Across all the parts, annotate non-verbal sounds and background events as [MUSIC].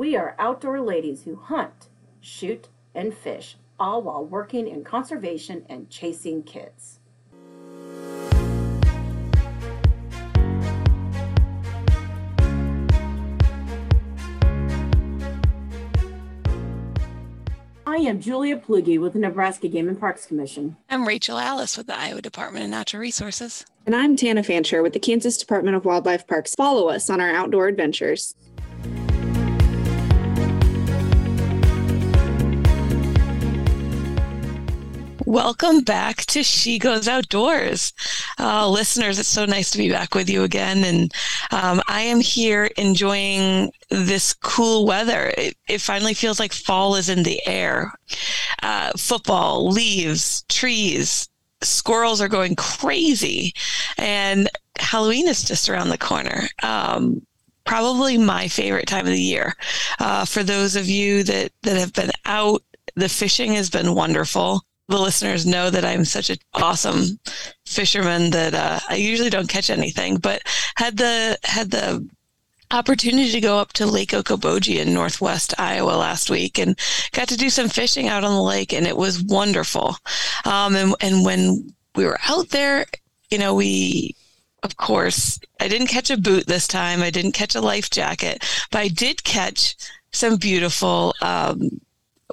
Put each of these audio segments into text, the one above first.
We are outdoor ladies who hunt, shoot, and fish, all while working in conservation and chasing kids. I am Julia Plugge with the Nebraska Game and Parks Commission. I'm Rachel Alice with the Iowa Department of Natural Resources. And I'm Tanna Fanshier with the Kansas Department of Wildlife Parks. Follow us on our outdoor adventures. Welcome back to She Goes Outdoors. Uh, listeners, it's so nice to be back with you again. And um, I am here enjoying this cool weather. It, it, finally feels like fall is in the air. Uh, football, leaves, trees, squirrels are going crazy. And Halloween is just around the corner. Um, probably my favorite time of the year. Uh, for those of you that, that have been out, the fishing has been wonderful the listeners know that I'm such an awesome fisherman that uh, I usually don't catch anything, but had the had the opportunity to go up to Lake Okoboji in Northwest Iowa last week and got to do some fishing out on the lake, and it was wonderful. Um, and and when we were out there, you know, we of course I didn't catch a boot this time. I didn't catch a life jacket, but I did catch some beautiful. Um,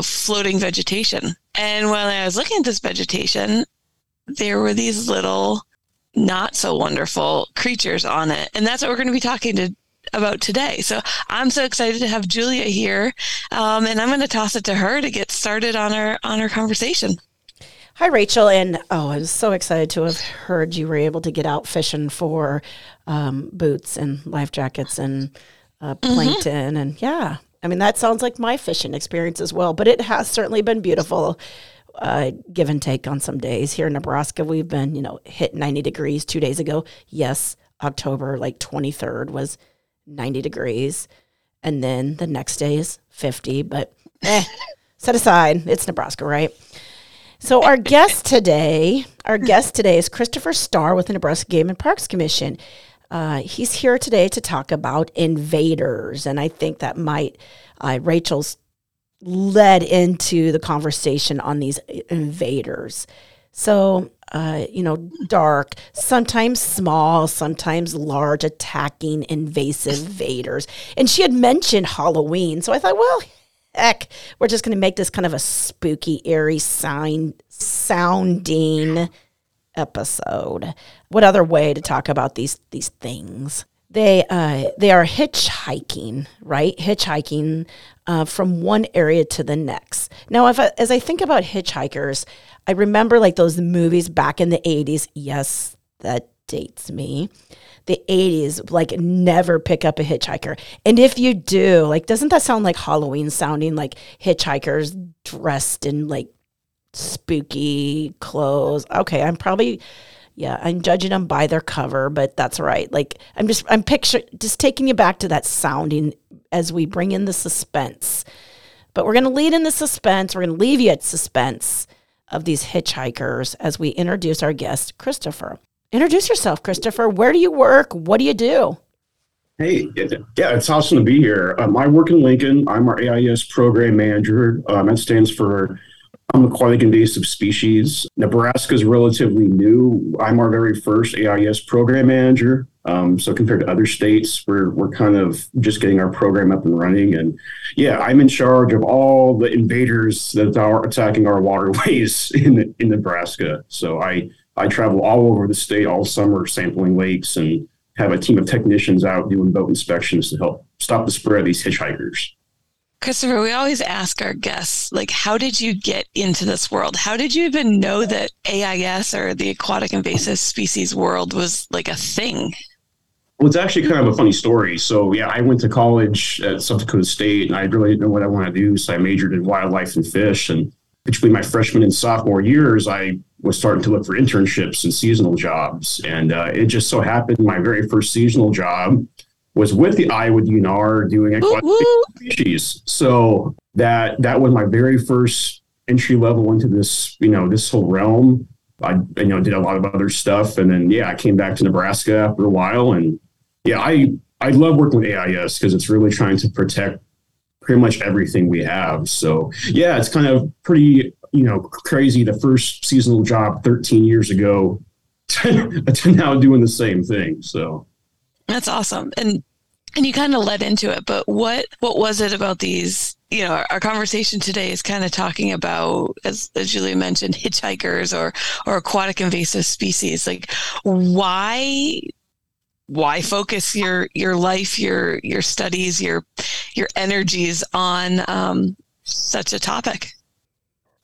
floating vegetation. And when I was looking at this vegetation, there were these little not so wonderful creatures on it. And that's what we're going to be talking to about today. So I'm so excited to have Julia here. Um, and I'm going to toss it to her to get started on our on our conversation. Hi, Rachel. And oh, I was so excited to have heard you were able to get out fishing for um, boots and life jackets and uh, mm-hmm. plankton. Mm-hmm. And yeah, I mean, that sounds like my fishing experience as well, but it has certainly been beautiful. Uh, give and take on some days here in Nebraska. We've been, you know, hit 90 degrees two days ago. Yes, October like 23rd was 90 degrees. And then the next day is 50, but eh, [LAUGHS] set aside. It's Nebraska, right? So our guest today, our guest today is Christopher Starr with the Nebraska Game and Parks Commission. Uh, he's here today to talk about invaders, and I think that might uh, Rachel's led into the conversation on these invaders. So, uh, you know, dark, sometimes small, sometimes large, attacking, invasive invaders. And she had mentioned Halloween, so I thought, well, heck, we're just going to make this kind of a spooky, eerie sign sounding episode. What other way to talk about these these things? They uh, they are hitchhiking, right? Hitchhiking uh, from one area to the next. Now, if I, as I think about hitchhikers, I remember like those movies back in the '80s. Yes, that dates me. The 80s, like never pick up a hitchhiker. And if you do, like, doesn't that sound like Halloween sounding like hitchhikers dressed in like spooky clothes. Okay, I'm probably yeah, I'm judging them by their cover, but that's right. Like I'm just I'm picture just taking you back to that sounding as we bring in the suspense. But we're going to lead in the suspense. We're going to leave you at suspense of these hitchhikers as we introduce our guest, Christopher. Introduce yourself, Christopher. Where do you work? What do you do? Hey, yeah, it's awesome to be here. Um, I work in Lincoln. I'm our AIS program manager. Um, that stands for aquatic invasive species. Nebraska is relatively new. I'm our very first AIS program manager. Um, so compared to other states, we're we're kind of just getting our program up and running. And yeah, I'm in charge of all the invaders that are attacking our waterways [LAUGHS] in in Nebraska. So I I travel all over the state all summer sampling lakes and have a team of technicians out doing boat inspections to help stop the spread of these hitchhikers. Christopher, we always ask our guests, like, how did you get into this world? How did you even know that AIS or the aquatic invasive species world was like a thing? Well, it's actually kind of a funny story. So, yeah, I went to college at South Dakota State and I really didn't know what I wanted to do. So, I majored in wildlife and fish. And between my freshman and sophomore years, I was starting to look for internships and seasonal jobs. And uh, it just so happened my very first seasonal job was with the Iowa DNR doing aquatic species. So that that was my very first entry level into this, you know, this whole realm. I you know did a lot of other stuff, and then yeah, I came back to Nebraska after a while, and yeah, I I love working with AIS because it's really trying to protect pretty much everything we have. So yeah, it's kind of pretty you know crazy. The first seasonal job 13 years ago to, to now doing the same thing. So that's awesome. And and you kind of led into it, but what what was it about these? You know, our, our conversation today is kind of talking about, as, as Julia mentioned, hitchhikers or or aquatic invasive species. Like, why why focus your your life, your your studies, your your energies on um, such a topic?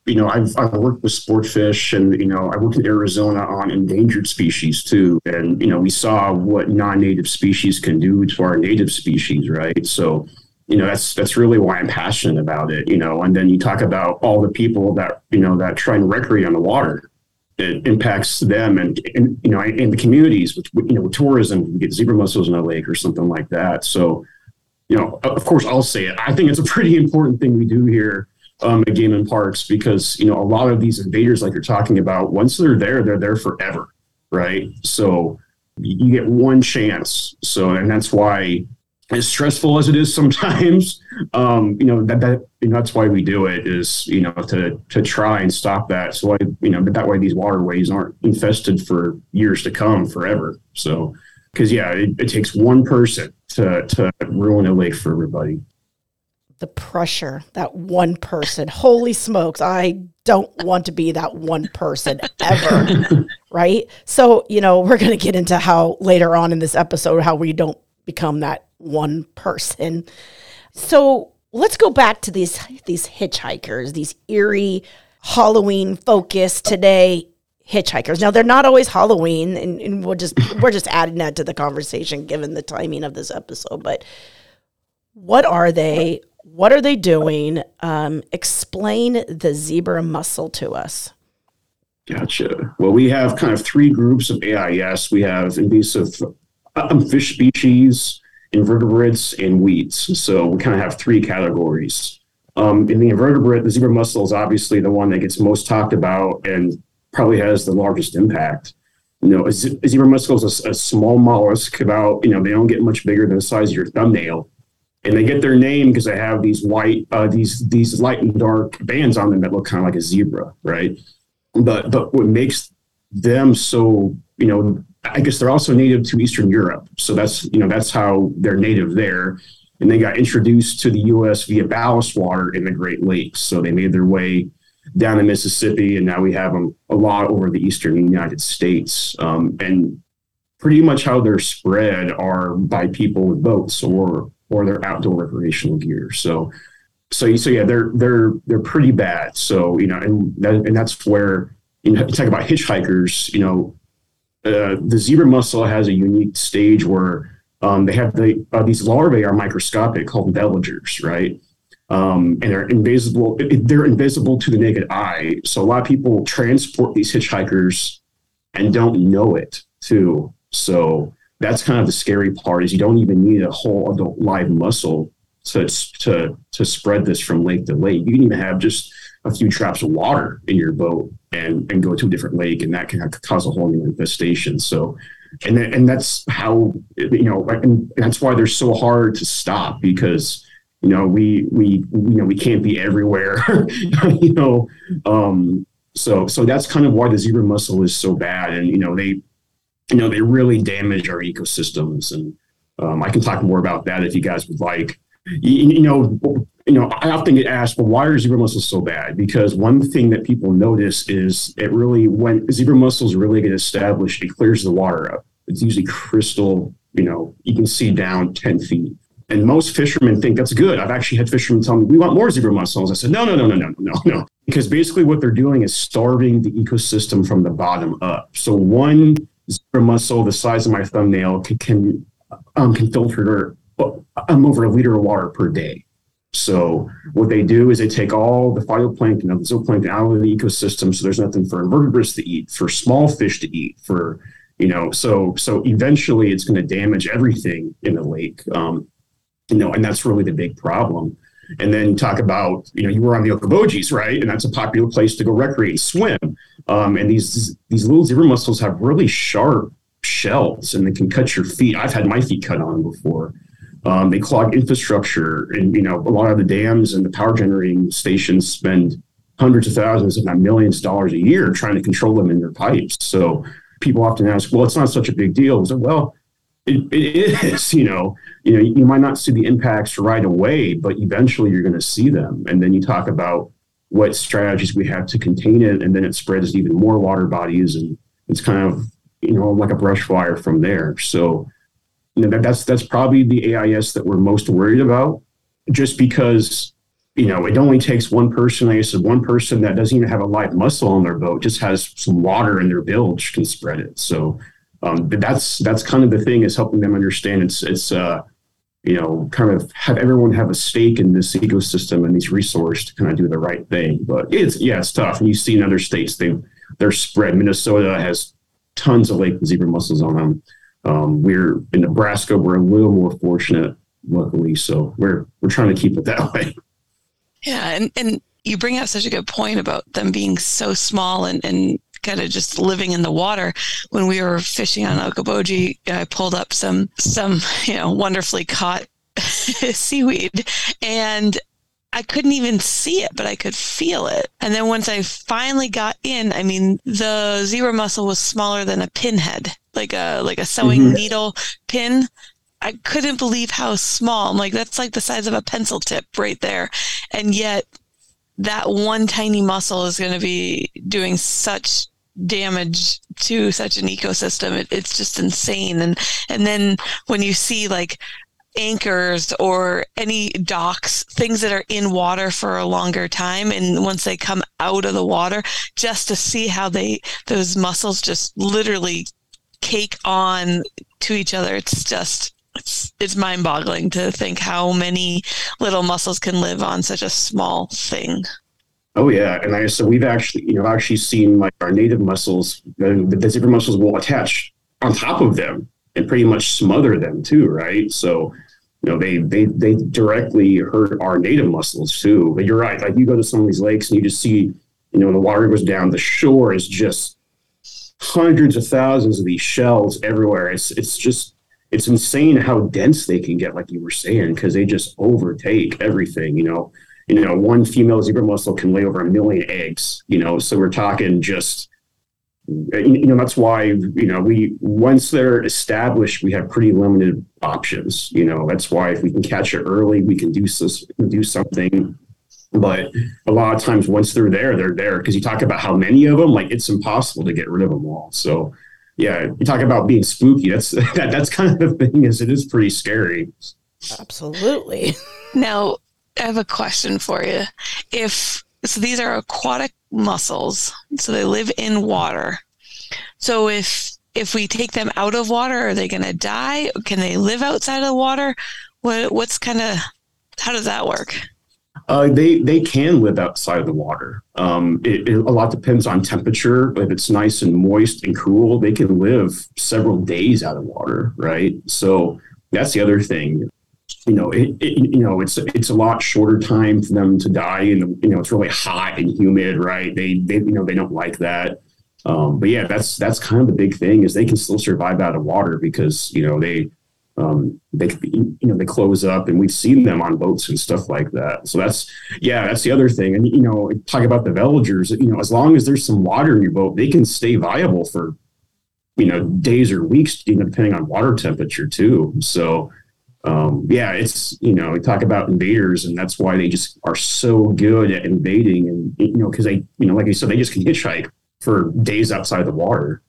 You know, I've, I've worked with sportfish and, you know, I worked in Arizona on endangered species too. And, you know, we saw what non native species can do to our native species, right? So, you know, that's that's really why I'm passionate about it, you know. And then you talk about all the people that, you know, that try and recreate on the water. It impacts them and, and you know, in the communities with, you know, with tourism, you get zebra mussels in a lake or something like that. So, you know, of course, I'll say it. I think it's a pretty important thing we do here um, at Game and Parks because you know a lot of these invaders, like you're talking about, once they're there, they're there forever, right? So you get one chance. So and that's why, as stressful as it is sometimes, [LAUGHS] um, you know that that you know, that's why we do it is you know to to try and stop that. So I you know that way these waterways aren't infested for years to come, forever. So because yeah, it, it takes one person to to ruin a lake for everybody the pressure that one person holy smokes i don't want to be that one person ever [LAUGHS] right? So you know we're going to get into how later on in this episode how we don't become that one person. So let's go back to these these hitchhikers these eerie halloween focus today hitchhikers. Now they're not always halloween and, and we'll just [LAUGHS] we're just adding that to the conversation given the timing of this episode but what are they what are they doing? Um, explain the zebra mussel to us. Gotcha. Well, we have kind of three groups of AIS. We have invasive um, fish species, invertebrates, and weeds. So we kind of have three categories. Um, in the invertebrate, the zebra mussel is obviously the one that gets most talked about and probably has the largest impact. You know, a, zebra mussel is a, a small mollusk. About you know, they don't get much bigger than the size of your thumbnail and they get their name because they have these white, uh, these these light and dark bands on them that look kind of like a zebra, right? But but what makes them so, you know, I guess they're also native to Eastern Europe, so that's you know that's how they're native there, and they got introduced to the U.S. via ballast water in the Great Lakes, so they made their way down the Mississippi, and now we have them a lot over the eastern United States, um, and pretty much how they're spread are by people with boats or or their outdoor recreational gear. So, so so yeah, they're they're they're pretty bad. So you know, and that, and that's where you know talk about hitchhikers. You know, uh, the zebra mussel has a unique stage where um, they have the uh, these larvae are microscopic called veligers, right? Um, and they're invisible. They're invisible to the naked eye. So a lot of people transport these hitchhikers and don't know it too. So that's kind of the scary part is you don't even need a whole adult live mussel to to to spread this from lake to lake. You can even have just a few traps of water in your boat and and go to a different lake, and that can cause a whole new infestation. So, and and that's how you know, and that's why they're so hard to stop because you know we we you know we can't be everywhere, [LAUGHS] you know. Um, so so that's kind of why the zebra mussel is so bad, and you know they you know, they really damage our ecosystems. And um, I can talk more about that if you guys would like. You, you, know, you know, I often get asked, why are zebra mussels so bad? Because one thing that people notice is it really, when zebra mussels really get established, it clears the water up. It's usually crystal, you know, you can see down 10 feet. And most fishermen think that's good. I've actually had fishermen tell me, we want more zebra mussels. I said, no, no, no, no, no, no, no. Because basically what they're doing is starving the ecosystem from the bottom up. So one zebra mussel the size of my thumbnail can can, um, can filter um, over a liter of water per day. So what they do is they take all the phytoplankton the zooplankton out of the ecosystem, so there's nothing for invertebrates to eat, for small fish to eat, for you know, so so eventually it's going to damage everything in the lake. Um, you know, and that's really the big problem. And then talk about, you know, you were on the Okoboji's, right? And that's a popular place to go recreate swim. Um, and these these little zebra mussels have really sharp shells and they can cut your feet. I've had my feet cut on before. Um, they clog infrastructure, and you know a lot of the dams and the power generating stations spend hundreds of thousands, if not millions, of dollars a year trying to control them in their pipes. So people often ask, "Well, it's not such a big deal." Well, it, it is. [LAUGHS] You know, you know, you might not see the impacts right away, but eventually you're going to see them. And then you talk about what strategies we have to contain it, and then it spreads even more water bodies, and it's kind of you know like a brush fire from there. So you know, that's that's probably the AIS that we're most worried about, just because you know it only takes one person. I said one person that doesn't even have a live mussel on their boat, just has some water in their bilge can spread it. So um, that's that's kind of the thing is helping them understand it's it's uh, you know kind of have everyone have a stake in this ecosystem and these resources to kind of do the right thing. But it's yeah, it's tough. And you see in other states they they're spread. Minnesota has tons of lake zebra mussels on them. Um, we're in Nebraska. We're a little more fortunate, luckily. So we're we're trying to keep it that [LAUGHS] way. Yeah, and and you bring up such a good point about them being so small and and kind of just living in the water. When we were fishing on Okoboji, I pulled up some some you know wonderfully caught [LAUGHS] seaweed, and I couldn't even see it, but I could feel it. And then once I finally got in, I mean, the zebra mussel was smaller than a pinhead, like a like a sewing mm-hmm. needle pin. I couldn't believe how small. I'm like, that's like the size of a pencil tip right there. And yet that one tiny mussel is going to be doing such damage to such an ecosystem. It, it's just insane. And, and then when you see like anchors or any docks, things that are in water for a longer time. And once they come out of the water, just to see how they, those mussels just literally cake on to each other. It's just, it's, it's mind boggling to think how many little mussels can live on such a small thing. Oh yeah, and I so we've actually you know actually seen like our native mussels, the, the zebra mussels will attach on top of them and pretty much smother them too, right? So you know they they they directly hurt our native mussels too. But you're right, like you go to some of these lakes and you just see you know the water goes down, the shore is just hundreds of thousands of these shells everywhere. It's it's just it's insane how dense they can get, like you were saying, because they just overtake everything. You know, you know, one female zebra mussel can lay over a million eggs. You know, so we're talking just you know that's why you know we once they're established we have pretty limited options you know that's why if we can catch it early we can do this do something. But a lot of times once they're there they're there because you talk about how many of them like it's impossible to get rid of them all. So yeah you talk about being spooky that's [LAUGHS] that, that's kind of the thing is it is pretty scary. Absolutely. [LAUGHS] Now i have a question for you if so these are aquatic mussels. So they live in water. So if if we take them out of water, are they going to die? Can they live outside of the water? What what's kind of how does that work? Uh, they they can live outside of the water. Um, it, it, a lot depends on temperature. If it's nice and moist and cool, they can live several days out of water, right? So that's the other thing you know, it, it, you know, it's it's a lot shorter time for them to die, and you know, it's really hot and humid, right? They they you know they don't like that. Um, but yeah, that's that's kind of the big thing is they can still survive out of water because you know they um, they you know they close up, and we've seen them on boats and stuff like that. So that's yeah, that's the other thing. And you know, talk about the veligers. You know, as long as there's some water in your boat, they can stay viable for you know days or weeks, you know, depending on water temperature too. So um, yeah, it's you know we talk about invaders, and that's why they just are so good at invading, and you know because they you know like you said they just can hitchhike for days outside the water.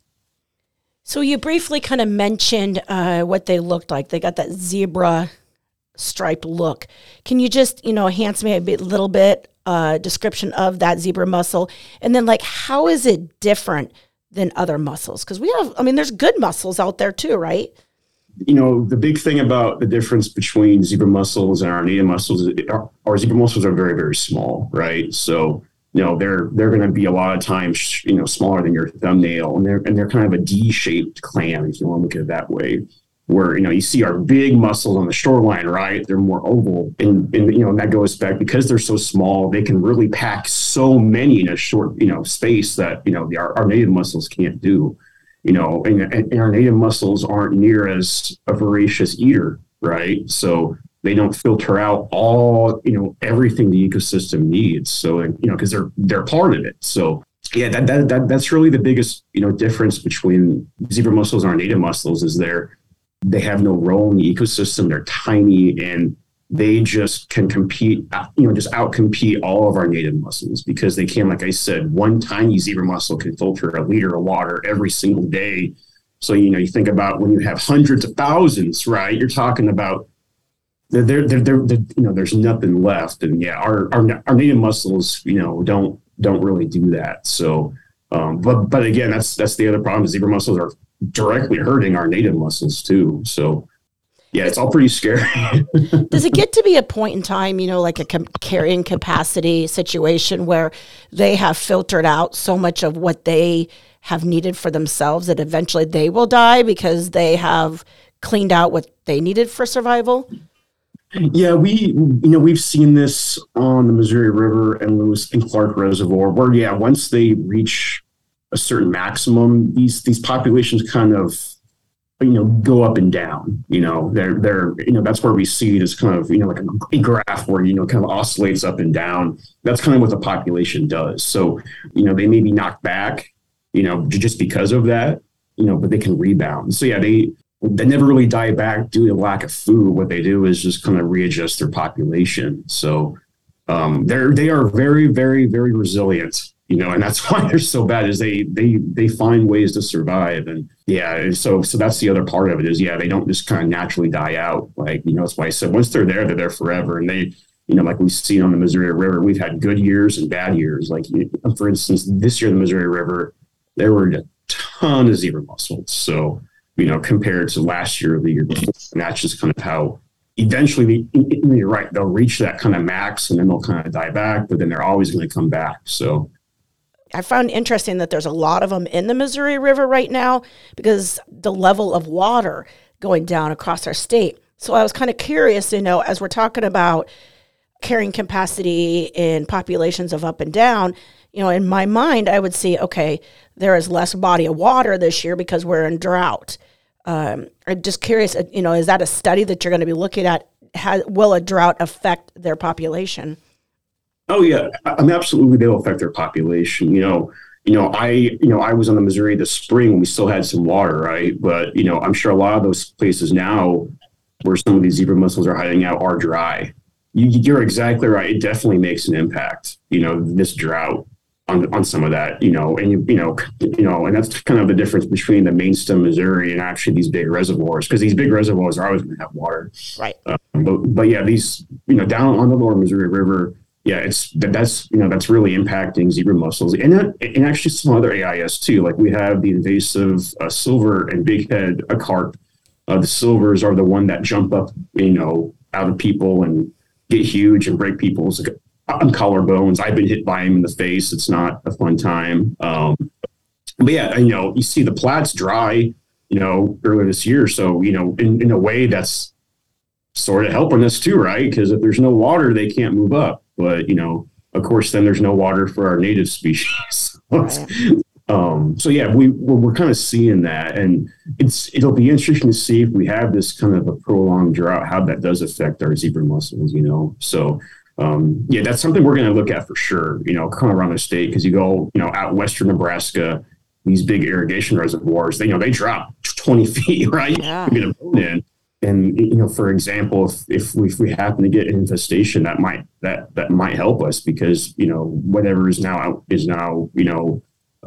So you briefly kind of mentioned uh, what they looked like. They got that zebra striped look. Can you just you know enhance me a bit, little bit uh, description of that zebra mussel, and then like how is it different than other mussels? Because we have, I mean, there's good mussels out there too, right? You know, the big thing about the difference between zebra mussels and our native mussels, our, zebra mussels are very, very small, right? So, you know, they're they're going to be a lot of times, you know, smaller than your thumbnail, and they're and they're kind of a D-shaped clam, if you want to look at it that way. Where you know you see our big mussels on the shoreline, right? They're more oval, and, and you know and that goes back because they're so small, they can really pack so many in a short you know space that you know the, our, our native mussels can't do you know, and, and, our native mussels aren't near as a voracious eater, right? So they don't filter out all you know everything the ecosystem needs. So you know because they're they're part of it. So yeah, that, that that that's really the biggest you know difference between zebra mussels and our native mussels is they're they have no role in the ecosystem. They're tiny and they just can compete, you know, just outcompete all of our native mussels because they can, like I said, one tiny zebra mussel can filter a liter of water every single day. So, you know, you think about when you have hundreds of thousands, right? You're talking about there, there, there, you know, there's nothing left. And yeah, our, our, our native mussels, you know, don't, don't really do that. So, um, but, but again, that's, that's the other problem. Zebra mussels are directly hurting our native mussels too. So, yeah, it's all pretty scary. [LAUGHS] Does it get to be a point in time, you know, like a com- carrying capacity situation where they have filtered out so much of what they have needed for themselves that eventually they will die because they have cleaned out what they needed for survival? Yeah, we you know we've seen this on the Missouri River and Lewis and Clark Reservoir, where yeah, once they reach a certain maximum, these these populations kind of you know go up and down you know they're they're you know that's where we see as kind of you know like a, graph where you know kind of oscillates up and down. That's kind of what the population does. So you know they may be knocked back you know just because of that you know but they can rebound. So yeah they they never really die back due to lack of food. What they do is just kind of readjust their population. So um, they're they are very very very resilient you know, and that's [LAUGHS] why they're so bad is they they they find ways to survive. And yeah, so so that's the other part of it is yeah, they don't just kind of naturally die out. Like, you know, that's why I said once they're there, they're there forever. And they, you know, like we've seen on the Missouri River, we've had good years and bad years. Like for instance, this year the Missouri River, there were a ton of zebra mussels. So, you know, compared to last year or the year before, and that's just kind of how eventually you're right, they'll reach that kind of max and then they'll kind of die back, but then they're always going to come back. So I found interesting that there's a lot of them in the Missouri River right now because the level of water going down across our state. So I was kind of curious, you know, as we're talking about carrying capacity in populations of up and down, you know, in my mind, I would see, okay, there is less body of water this year because we're in drought. Um, I'm just curious, uh, you know, is that a study that you're going to be looking at? Has, will a drought affect their population? Oh yeah, I mean absolutely they'll affect their population. You know, you know, I you know I was on the Missouri this spring when we still had some water, right? But you know, I'm sure a lot of those places now where some of these zebra mussels are hiding out are dry. You, you're exactly right. It definitely makes an impact. You know, this drought on on some of that. You know, and you you know you know, and that's kind of the difference between the main stem Missouri and actually these big reservoirs because these big reservoirs are always going to have water. Right. Um, but but yeah, these you know down on the lower Missouri River yeah, it's that's you know that's really impacting zebra mussels and that, and actually some other AIS too. Like we have the invasive uh, silver and bighead a carp. Uh, the silvers are the one that jump up, you know, out of people and get huge and break people's collarbones. I've been hit by them in the face. It's not a fun time. Um, but yeah, you know, you see the plats dry, you know, earlier this year. So you know, in, in a way, that's sort of helping us too, right? Because if there's no water, they can't move up. But you know, of course, then there's no water for our native species. [LAUGHS] um, so yeah, we we're, we're kind of seeing that, and it's it'll be interesting to see if we have this kind of a prolonged drought, how that does affect our zebra mussels. You know, so. Um, yeah, that's something we're going to look at for sure. You know, come around the state because you go, you know, out western Nebraska, these big irrigation reservoirs, they you know they drop 20 [LAUGHS] feet, right? Yeah. You get a boat in, and you know for example if, if we, if we happen to get an infestation that might that that might help us because you know whatever is now out is now you know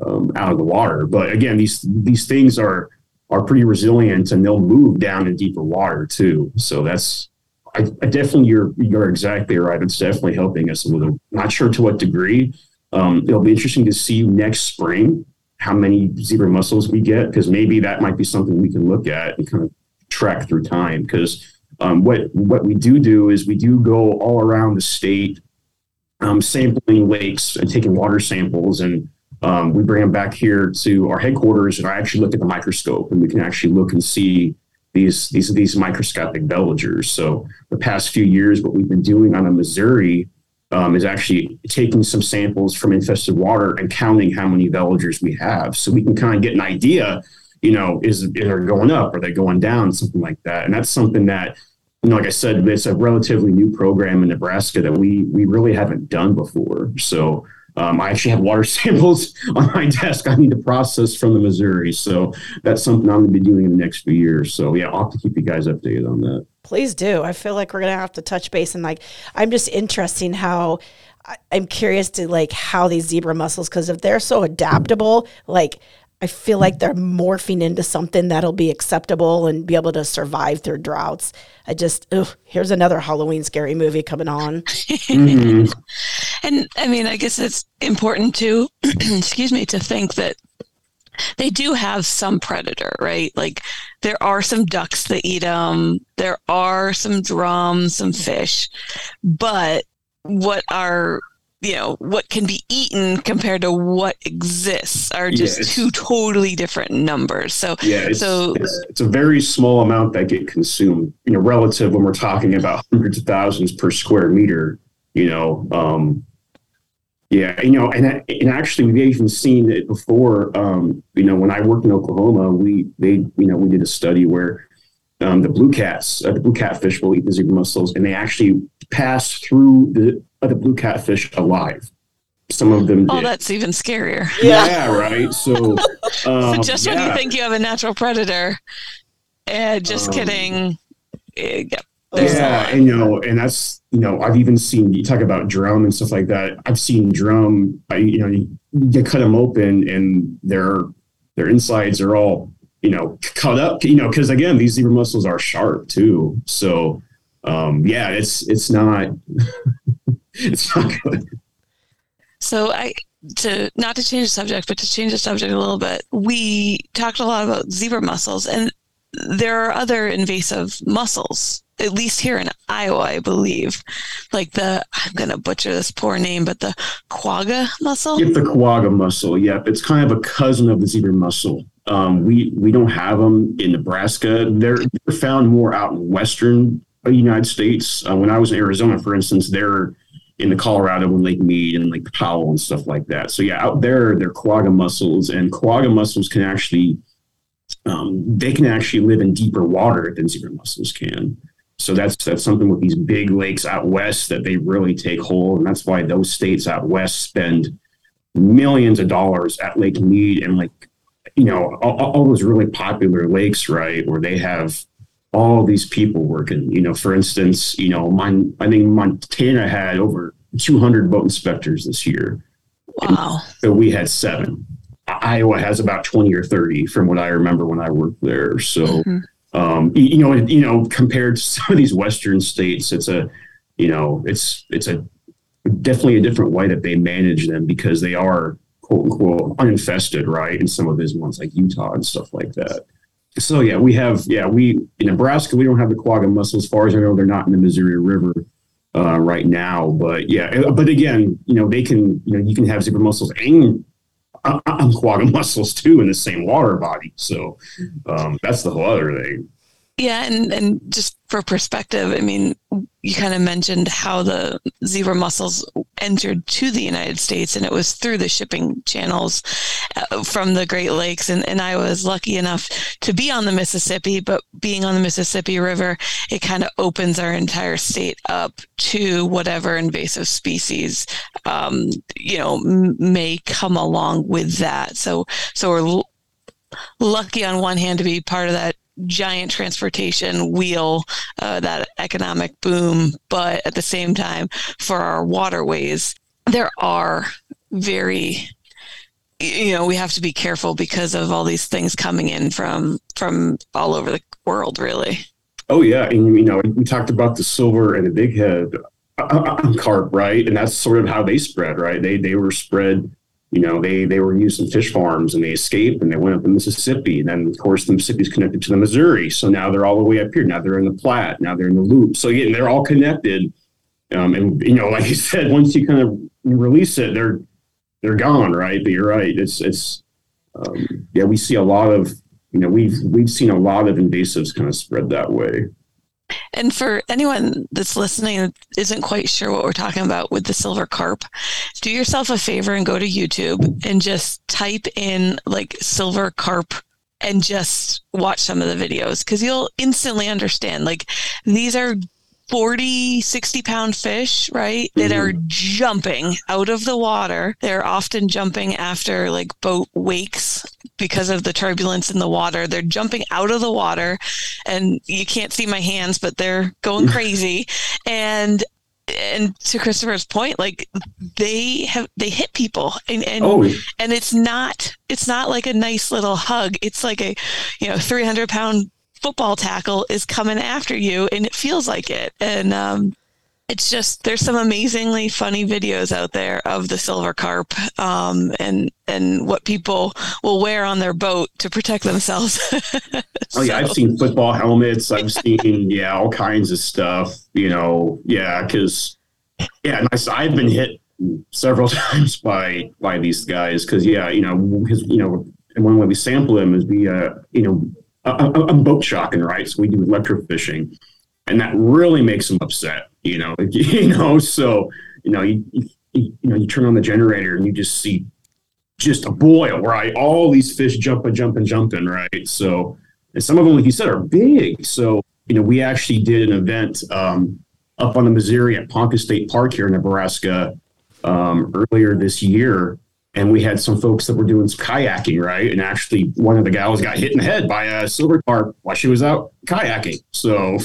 um, out of the water. But again these these things are are pretty resilient and they'll move down in deeper water too. So that's I, I definitely you're you're exactly right. It's definitely helping us a little. Not sure to what degree. Um, it'll be interesting to see next spring how many zebra mussels we get because maybe that might be something we can look at and kind of trek through time because um, what what we do do is we do go all around the state um, sampling lakes and taking water samples and um, we bring them back here to our headquarters and I actually look at the microscope and we can actually look and see these these these microscopic veligers. So the past few years, what we've been doing on the Missouri um, is actually taking some samples from infested water and counting how many veligers we have, so we can kind of get an idea you know, is are going up? Are they going down? Something like that. And that's something that you know, like I said, it's a relatively new program in Nebraska that we we really haven't done before. So um, I actually have water [LAUGHS] samples on my desk I need to process from the Missouri. So that's something I'm going to be doing in the next few years. So yeah, I'll have to keep you guys updated on that. Please do. I feel like we're gonna have to touch base and like I'm just interesting how I'm curious to like how these zebra mussels because if they're so adaptable, like I feel like they're morphing into something that'll be acceptable and be able to survive through droughts. I just, ugh, here's another Halloween scary movie coming on. Mhm. [LAUGHS] And I mean, I guess it's important to, [CLEARS THROAT] excuse me, to think that they do have some predator, right? Like there are some ducks that eat them, there are some drums, some fish, but what are you know what can be eaten compared to what exists are just Yes. two totally different numbers. So Yeah, it's, So- it's, it's a very small amount that get consumed, you know, relative when we're talking about hundreds of thousands per square meter, you know. Um, yeah, you know, and and actually we've even seen it before. Um, you know, when I worked in Oklahoma, we they you know we did a study where um, the blue cats, uh, the blue catfish will eat the zebra mussels, and they actually pass through the uh, the blue catfish alive. Some of them oh, did. that's even scarier. yeah. right. So, [LAUGHS] um, so just when you think you have a natural predator, eh, just Um, kidding. Eh, yeah, there's yeah, lot. and you know, and that's you know, I've even seen you talk about drum and stuff like that. I've seen drum. I, you know, you, you cut them open and their their insides are all you know cut up. You know, because again, these zebra mussels are sharp too. So, um, yeah, it's it's not [LAUGHS] it's not good. So I to not to change the subject, but to change the subject a little bit, we talked a lot about zebra mussels, and there are other invasive mussels, at least here in Iowa, I believe. Like the I'm gonna butcher this poor name, but the quagga mussel. Yep, the quagga mussel. Yep, it's kind of a cousin of the zebra mussel. Um, we we don't have them in Nebraska. They're, they're found more out in western United States. Uh, when I was in Arizona, for instance, they're in the Colorado and Lake Mead and Lake Powell and stuff like that. So yeah, out there they're quagga mussels, and quagga mussels can actually um, they can actually live in deeper water than zebra mussels can. So that's that's something with these big lakes out west that they really take hold, and that's why those states out west spend millions of dollars at Lake Mead and like you know all, all those really popular lakes, right, where they have all these people working. You know, for instance, you know, mine, I think Montana had over 200 boat inspectors this year. Wow. So we had seven. Iowa has about 20 or 30 from what I remember when I worked there. So, Mhm. um, you know, you know, compared to [LAUGHS] some of these Western states, it's a, you know, it's, it's a definitely a different way that they manage them because they are quote unquote uninfested, right? In some of these ones like Utah and stuff like that. So yeah, we have, yeah, we, in Nebraska, we don't have the quagga mussel. As far as I know, they're not in the Missouri River uh, right now. But yeah, but again, you know, they can, you know, you can have zebra mussels and uh, uh, quagga [LAUGHS] mussels too in the same water body. So um, that's the whole other thing. Yeah, and and just for perspective, I mean, you kind of mentioned how the zebra mussels entered to the United States, and it was through the shipping channels uh, from the Great Lakes. And, and I was lucky enough to be on the Mississippi, but being on the Mississippi River, it kind of opens our entire state up to whatever invasive species, um, you know, may come along with that. So, so we're lucky on one hand to be part of that giant transportation wheel, uh, that economic boom, but at the same time, for our waterways, there are very you know we have to be careful because of all these things coming in from from all over the world really Oh yeah, and you know we talked about the silver and the big head uh, uh, carp, right? And that's sort of how they spread, right? They they were spread, you know, they they were used in fish farms and they escaped and they went up the Mississippi, and then of course the Mississippi's connected to the Missouri, so now they're all the way up here. Now they're in the Platte, now they're in the Loup. So again, they're all connected. Um, and you know, like [LAUGHS] you said, once you kind of release it, they're they're gone, right? But you're right. It's it's um, yeah, we see a lot of you know we've we've seen a lot of invasives kind of spread that way. And for anyone that's listening that isn't quite sure what we're talking about with the silver carp do yourself a favor and go to youtube and just type in like silver carp and just watch some of the videos because you'll instantly understand. Like these are 40, 60 pound fish, right? That are Mm-hmm. jumping out of the water. They're often jumping after like boat wakes because of the turbulence in the water. They're jumping out of the water and you can't see my hands, but they're going [LAUGHS] crazy. And and to Christopher's point, like they have they hit people and, and Oh, and it's not it's not like a nice little hug it's like a you know 300 pound football tackle is coming after you and it feels like it and um it's just there's some amazingly funny videos out there of the silver carp um, and and what people will wear on their boat to protect themselves. [LAUGHS] Oh yeah, I've seen football helmets. I've [LAUGHS] seen yeah, all kinds of stuff. You know, yeah, because yeah, and I, have been hit several [LAUGHS] times by by these guys because yeah, you know, his you know, and one way we sample them is we uh you know, I'm boat shocking, right? So we do electrofishing, and that really makes them upset. You know, [LAUGHS] you know, so you know, you, you you know, you turn on the generator and you just see just a boil, right? All these fish jumping, jumping, jumping, right? So, and some of them, like you said, are big. So, you know, we actually did an event um, up on the Missouri at Ponca State Park here in Nebraska um, earlier this year. And we had some folks that were doing some kayaking, right? And actually, one of the gals got hit in the head by a silver carp while she was out kayaking. So,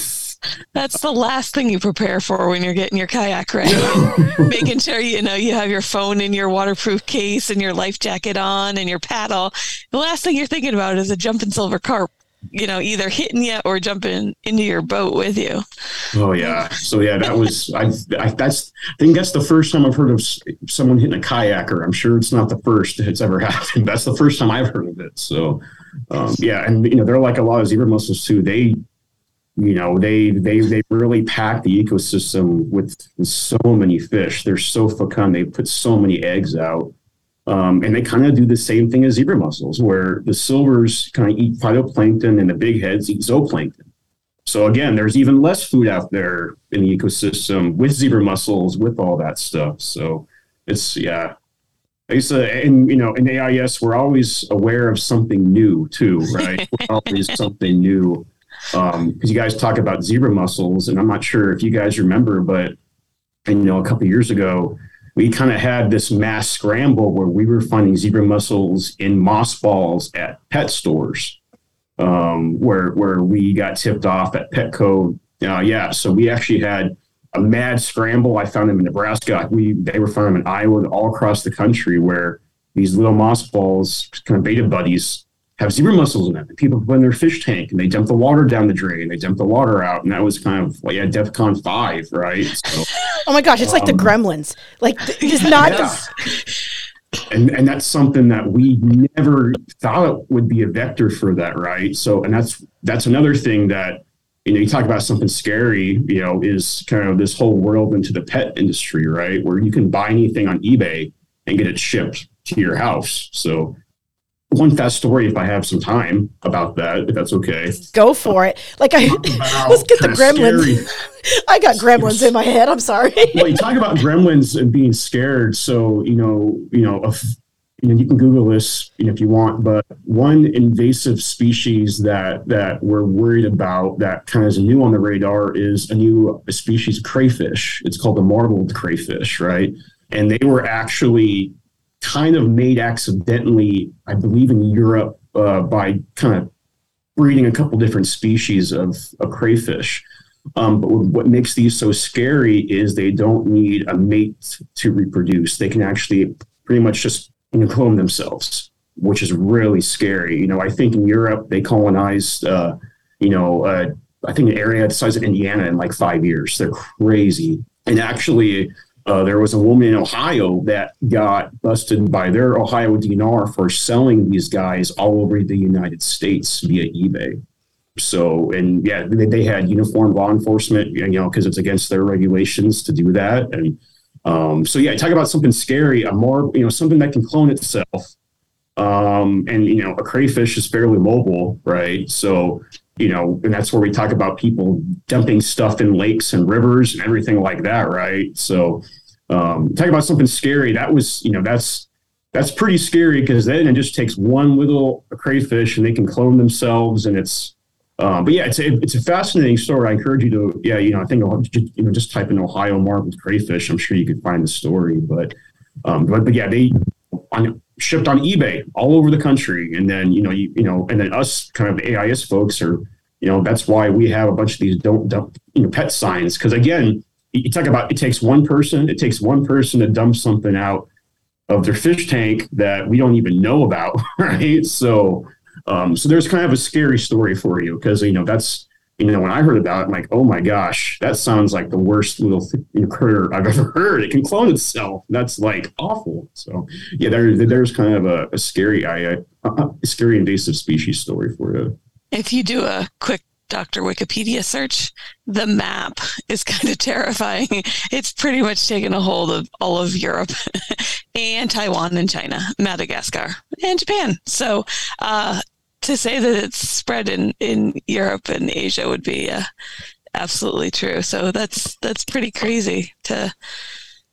That's the last thing you prepare for when you're getting your kayak ready. [LAUGHS] [LAUGHS] Making sure you know you have your phone in your waterproof case and your life jacket on and your paddle. The last thing you're thinking about is a jumping silver carp, you know, either hitting you or jumping into your boat with you. oh yeah. So yeah, that was I, I. That's I think that's the first time I've heard of someone hitting a kayaker. I'm sure it's not the first it's ever [LAUGHS] happened. That's the first time I've heard of it. So um, yeah, and you know they're like a lot of zebra mussels too. They you know they they they really pack the ecosystem with so many fish. They're so fecund. They put so many eggs out. Um, and they kind of do the same thing as zebra mussels, where the silvers kind of eat phytoplankton and the big heads eat zooplankton. So again, there's even less food out there in the ecosystem with zebra mussels, with all that stuff. So it's yeah. I used to, and you know, in AIS, we're always aware of something new too, right? [LAUGHS] we're always something new. Um, because you guys talk about zebra mussels, and I'm not sure if you guys remember, but you know, a couple years ago, we kind of had this mass scramble where we were finding zebra mussels in moss balls at pet stores um, where where we got tipped off at Petco. Uh, yeah, so we actually had a mad scramble. I found them in Nebraska. We they were found in Iowa, all across the country, where these little moss balls, kind of betta buddies, have zebra mussels in them. And people put in their fish tank and they dump the water down the drain. They dump the water out, and that was kind of like yeah, DefCon five, right? So [LAUGHS] Oh my gosh, it's like the Um, Gremlins. Like it's not. yeah. [LAUGHS] and and that's something that we never thought would be a vector for that right so and that's that's another thing that you know you talk about something scary you know is kind of this whole world into the pet industry right where you can buy anything on ebay and get it shipped to your house so one fast story if i have some time about that if that's okay Go for it. Like I [LAUGHS] let's get the Gremlins. [LAUGHS] I got Gremlins in my head. I'm sorry. [LAUGHS] well, you talk about gremlins and being scared. So you know, you know, if, you know, you can Google this, you know, if you want. But one invasive species that that we're worried about that kind of is new on the radar is a new species of crayfish. It's called the marbled crayfish, right? And they were actually kind of made accidentally, I believe, in Europe uh, by kind of breeding a couple different species of, of crayfish. Um, but what makes these so scary is they don't need a mate to reproduce. They can actually pretty much just you know, clone themselves, which is really scary. You know, I think in Europe they colonized, uh, you know, uh, I think an area the size of Indiana in like five years. They're crazy. And actually, uh, there was a woman in Ohio that got busted by their Ohio DNR for selling these guys all over the United States via eBay. So, and yeah, they, they had uniformed law enforcement, you know, because it's against their regulations to do that. And um, so, yeah, talk about something scary, a more, you know, something that can clone itself. Um, and, you know, a crayfish is fairly mobile, right? So, you know, and that's where we talk about people dumping stuff in lakes and rivers and everything like that, right? So, um, talk about something scary. That was, you know, that's that's pretty scary because then it just takes one little crayfish and they can clone themselves and it's uh, but yeah, it's a, it's a fascinating story. I encourage you to, yeah, you know, I think you know, just type in Ohio marbled crayfish. I'm sure you could find the story. But, um, but, but yeah, they on, shipped on eBay all over the country, and then you know, you, you know, and then us kind of AIS folks are, you know, that's why we have a bunch of these don't dump, you know, pet signs because again, you talk about it takes one person, it takes one person to dump something out of their fish tank that we don't even know about, [LAUGHS] right? So um, so there's kind of a scary story for you because you know that's you know when I heard about it, I'm like, oh my gosh, that sounds like the worst little critter I've ever heard. It can clone itself. That's like awful. So yeah, there there's kind of a, a scary, I, a scary invasive species story for you. If you do a quick Dr. Wikipedia search, the map is kind of [LAUGHS] terrifying. It's pretty much taken a hold of all of Europe [LAUGHS] and Taiwan and China, Madagascar and Japan. So uh, to say that it's spread in, in Europe and Asia would be uh, absolutely true. So that's that's pretty crazy to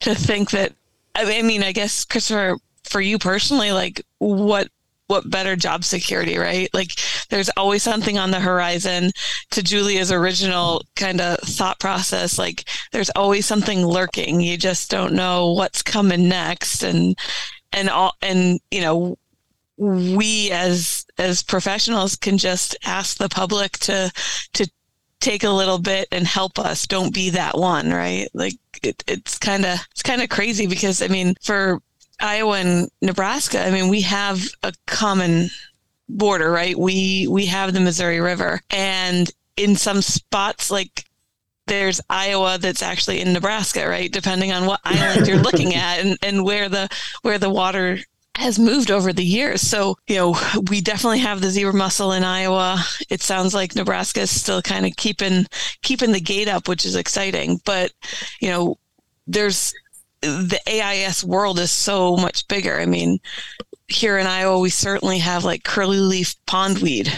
to think that. I mean, I guess Christopher, for you personally, like what what better job security, right? Like there's always something on the horizon. To Julia's original kind of thought process, like there's always something lurking. You just don't know what's coming next, and and all and you know we as as professionals can just ask the public to to take a little bit and help us. Don't be that one right? Like it, it's kind of it's kind of crazy because i mean for iowa and nebraska i mean we have a common border right? We we have the missouri river. And in some spots like there's Iowa that's actually in Nebraska, right? Depending on what island you're looking [LAUGHS] at and, and where the where the water has moved over the years. So, you know, we definitely have the zebra mussel in Iowa. It sounds like Nebraska is still kind of keeping keeping the gate up, which is exciting. But, you know, there's the AIS world is so much bigger. I mean, here in Iowa, we certainly have like curly leaf pondweed.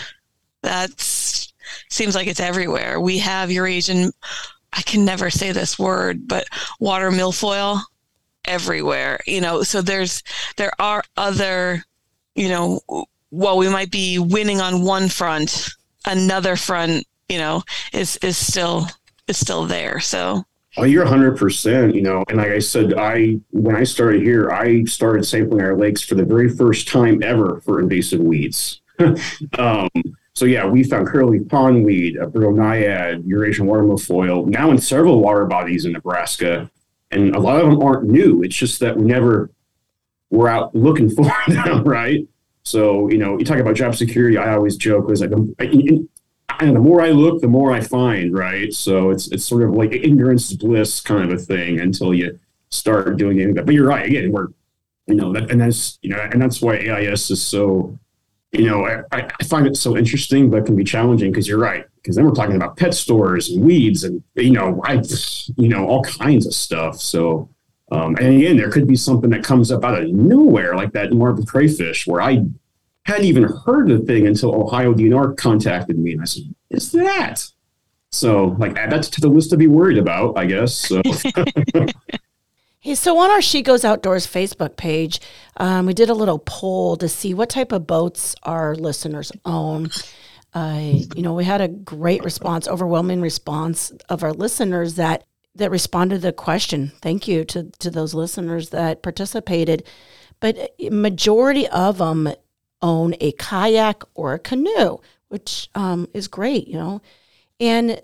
That seems like it's everywhere. We have Eurasian I can never say this word, but water milfoil everywhere you know? So there's there are other you know while we might be winning on one front another front you know is is still is still there. So Oh, you're 100%, you know, and like I said, I, when I started here, I started sampling our lakes for the very first time ever for invasive weeds. [LAUGHS] um, so yeah, we found curly pondweed, a bromeliad, Eurasian water milfoil, now in several water bodies in Nebraska and a lot of them aren't new. It's just that we never were out looking [LAUGHS] for them, right? So you know, you talk about job security. I always joke was like, um, and the more I look, the more I find, right? So it's it's sort of like ignorance is bliss kind of a thing until you start doing it. But you're right. Again, we're you know, that, and that's you know, and that's why AIS is so you know, I, I find it so interesting, but can be challenging because you're right. Because then we're talking about pet stores and weeds and you know, I, you know, all kinds of stuff. So, um, and again, there could be something that comes up out of nowhere, like that marbled crayfish, where I hadn't even heard of the thing until Ohio DNR contacted me, and I said, "Is that?" So, like, add that to the list to be worried about, I guess. So. [LAUGHS] Hey, so on our She Goes Outdoors Facebook page, um, we did a little poll to see what type of boats our listeners own. Uh, you know, we had a great response, overwhelming response of our listeners that that responded to the question. Thank you to to those listeners that participated. But majority of them own a kayak or a canoe, which um, is great, you know. And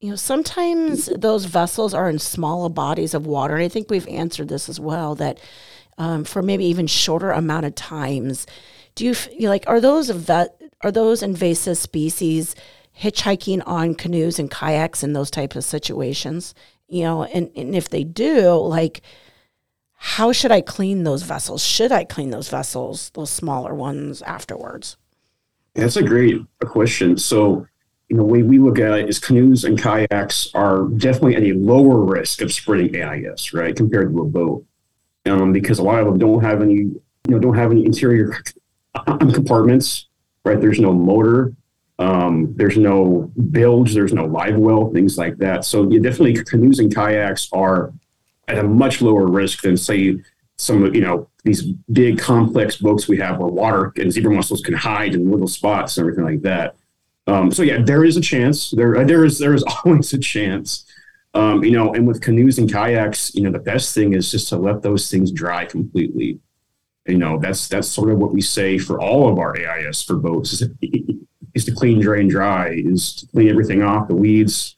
you know, sometimes those vessels are in smaller bodies of water. And I think we've answered this as well that um, for maybe even shorter amount of times, do you, you like, are those, vet, are those invasive species hitchhiking on canoes and kayaks in those types of situations? You know, and, and if they do, like, how should I clean those vessels? Should I clean those vessels, those smaller ones afterwards? That's a great question. So, you know, the way we look at it is canoes and kayaks are definitely at a lower risk of spreading AIS, right, compared to a boat, um, because a lot of them don't have any, you know, don't have any interior compartments, right? There's no motor, um, there's no bilge, there's no live well, things like that. So yeah, definitely canoes and kayaks are at a much lower risk than say some of you know these big complex boats we have where water and zebra mussels can hide in little spots and everything like that. Um, so yeah, there is a chance. There there is there is [LAUGHS] always a chance. Um, you know, and with canoes and kayaks, you know, the best thing is just to let those things dry completely. You know, that's that's sort of what we say for all of our AIS for boats is, is to clean, drain, dry, is to clean everything off, the weeds,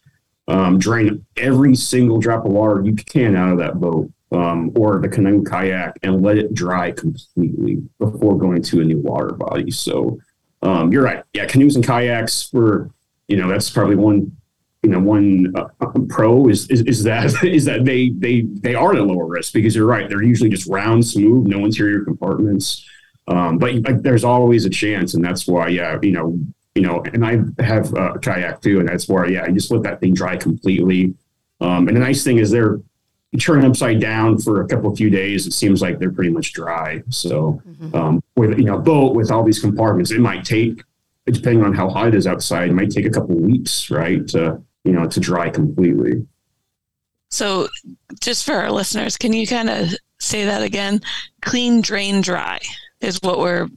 um, drain every single drop of water you can out of that boat um, or the canoe kayak and let it dry completely before going to a new water body. So um, you're right. Yeah, canoes and kayaks for you know that's probably one you know one uh, pro is, is is that [LAUGHS] is that they they they are at a lower risk because you're right. They're usually just round, smooth, no interior compartments. Um, but like, there's always a chance, and that's why yeah, you know you know, and I have a kayak too, and that's where yeah, you just let that thing dry completely. Um, and the nice thing is they're turn upside down for a couple of few days, it seems like they're pretty much dry. So mm-hmm. um, with you know boat with all these compartments, it might take depending on how hot it is outside, it might take a couple of weeks, right, to you know to dry completely. So, just for our listeners, can you kind of say that again? Clean, drain, dry is what we're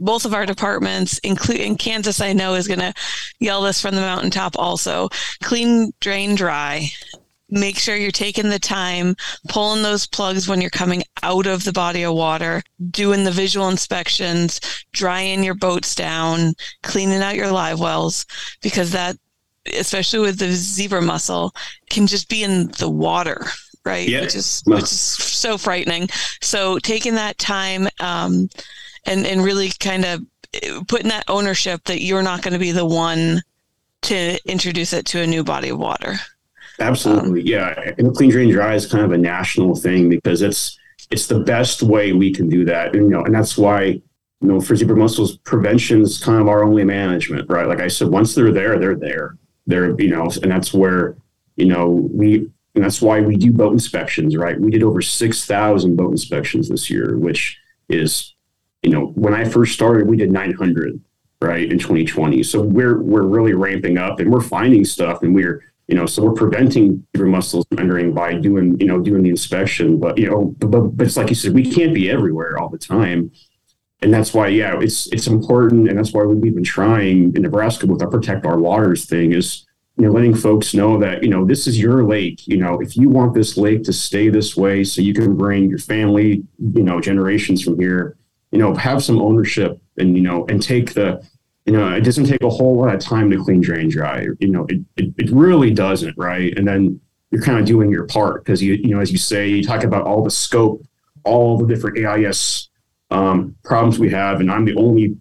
both of our departments, including Kansas, I know is going to yell this from the mountaintop also. Clean, drain, dry make sure you're taking the time, pulling those plugs when you're coming out of the body of water, doing the visual inspections, drying your boats down, cleaning out your live wells, because that, especially with the zebra mussel, can just be in the water. Right, yeah. which is which is so frightening. So taking that time um, and and really kind of putting that ownership that you're not going to be the one to introduce it to a new body of water. Absolutely, um, yeah. And clean drain dry is kind of a national thing because it's it's the best way we can do that. And, you know, and that's why you know for zebra mussels, prevention is kind of our only management, right? Like I said, once they're there, they're there. They're you know, and that's where you know we and that's why we do boat inspections, right? We did over six thousand boat inspections this year, which is you know when I first started, we did nine hundred right in 2020. So we're we're really ramping up and we're finding stuff and we're you know, so we're preventing zebra mussels from entering by doing, you know, doing the inspection. But you know, but, but it's like you said, we can't be everywhere all the time, and that's why, yeah, it's it's important, and that's why we've been trying in Nebraska with our protect our waters thing is, you know, letting folks know that you know this is your lake. You know, if you want this lake to stay this way, so you can bring your family, you know, generations from here, you know, have some ownership, and you know, and take the you know, it doesn't take a whole lot of time to clean, drain, dry. You know, it, it, it really doesn't, right? And then you're kind of doing your part because you, you know, as you say, you talk about all the scope, all the different AIS um, problems we have, and I'm the only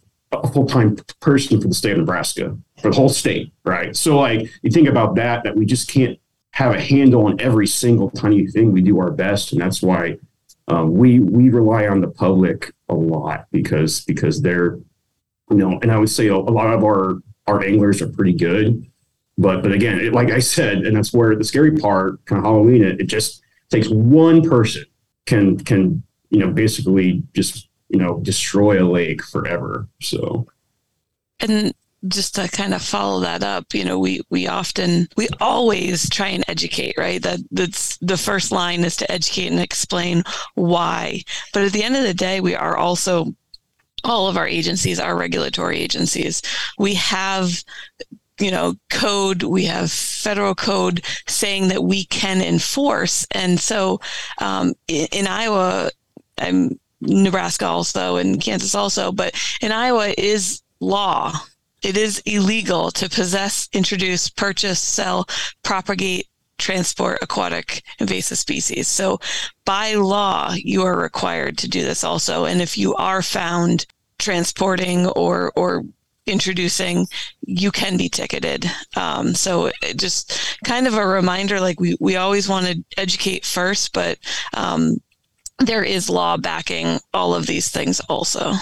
full time person for the state of Nebraska for the whole state, right? So, like, you think about that, that we just can't have a handle on every single tiny thing. We do our best, and that's why um, we we rely on the public a lot because because they're you know, and I would say a, lot of our our anglers are pretty good, but but again, it, like I said, and that's where the scary part, kind of Halloween, it, it just takes one person can can you know basically just you know destroy a lake forever. So, and just to kind of follow that up, you know, we we often we always try and educate, right? That that's the first line is to educate and explain why. But at the end of the day, we are also all of our agencies are regulatory agencies. We have you know code we have federal code saying that we can enforce and so um, in, in, iowa i'm nebraska also and kansas also but in iowa is law it is illegal to possess introduce purchase sell propagate transport aquatic invasive species. So by law, you are required to do this also. And if you are found transporting or, or introducing, you can be ticketed. Um, so just kind of a reminder, like we, we always want to educate first, but um, there is law backing all of these things also.